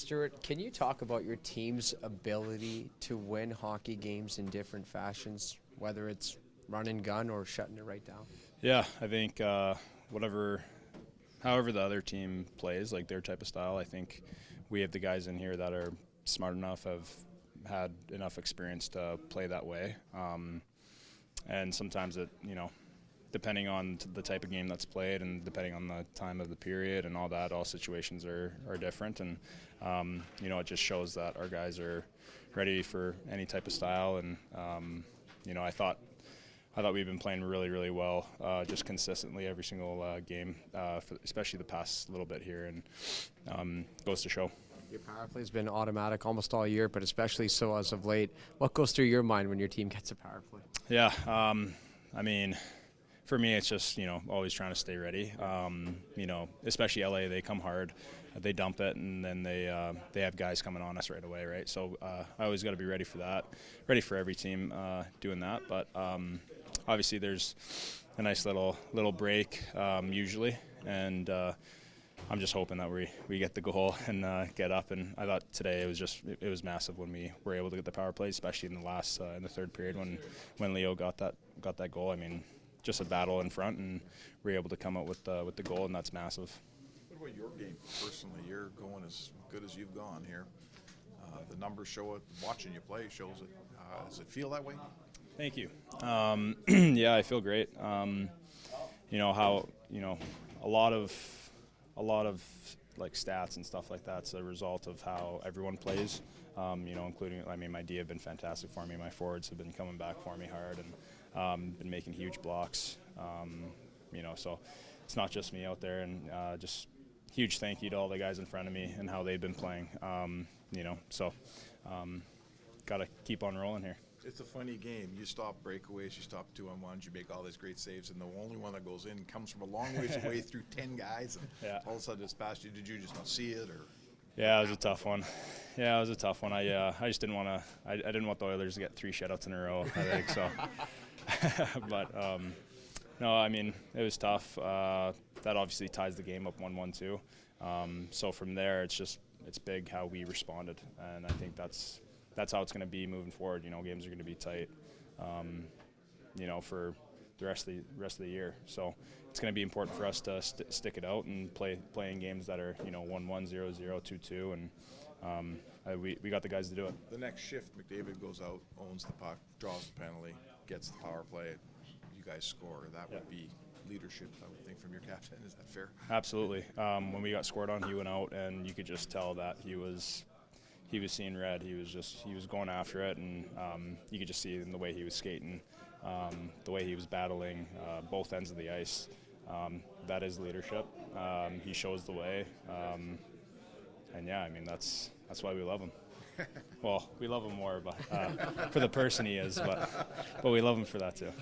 Stuart, can you talk about your team's ability to win hockey games in different fashions, whether it's run and gun or shutting it right down? Yeah, I think uh, whatever, however the other team plays, like their type of style, I think we have the guys in here that are smart enough, have had enough experience to play that way. Um, and sometimes it, you know, depending on the type of game that's played and depending on the time of the period and all that, all situations are, are different. And, um, you know, it just shows that our guys are ready for any type of style. And, um, you know, I thought I thought we've been playing really, really well, uh, just consistently every single uh, game, uh, for, especially the past little bit here, and um, goes to show. Your power play has been automatic almost all year, but especially so as of late. What goes through your mind when your team gets a power play? Yeah, um, I mean, for me, it's just you know always trying to stay ready. Um, you know, especially LA, they come hard, they dump it, and then they uh, they have guys coming on us right away, right? So uh, I always got to be ready for that, ready for every team uh, doing that. But um, obviously, there's a nice little little break um, usually, and uh, I'm just hoping that we, we get the goal and uh, get up. And I thought today it was just it, it, was massive when we were able to get the power play, especially in the last uh, in the third period when when Leo got that got that goal. I mean, just a battle in front, and we are able to come up with uh, with the goal, and that's massive. What about your game personally? You're going as good as you've gone here. Uh, the numbers show it. Watching you play shows it. Uh, does it feel that way? Thank you. Um, yeah, I feel great. Um, you know how you know a lot of a lot of like stats and stuff like that's a result of how everyone plays. Um, you know, including I mean, my D have been fantastic for me. My forwards have been coming back for me hard, and um, been making huge blocks. Um, you know, so it's not just me out there, and uh, just huge thank you to all the guys in front of me and how they've been playing. Um, you know, so um, got to keep on rolling here. It's a funny game. You stop breakaways, you stop two on ones, you make all these great saves, and the only one that goes in comes from a long ways away through ten guys, and yeah. all of a sudden it's past you. Did you just not see it, or? Yeah, it was a tough one. Yeah, it was a tough one. I uh, I just didn't want to. I, I, didn't want the Oilers to get three shutouts in a row. I think so. but um, no, I mean it was tough. Uh, that obviously ties the game up one-one too. Um, so from there, it's just it's big how we responded, and I think that's that's how it's going to be moving forward. You know, games are going to be tight. Um, you know, for the rest of the rest of the year. So it's going to be important for us to st- stick it out and play playing games that are you know one one zero zero two two and. Um, I, we, we got the guys to do it. The next shift, McDavid goes out, owns the puck, draws the penalty, gets the power play. You guys score. That yeah. would be leadership, I would think, from your captain. Is that fair? Absolutely. Um, when we got scored on, he went out, and you could just tell that he was he was seeing red. He was just he was going after it, and um, you could just see in the way he was skating, um, the way he was battling uh, both ends of the ice. Um, that is leadership. Um, he shows the way, um, and yeah, I mean that's that's why we love him. Well, we love him more, but uh, for the person he is, but but we love him for that too.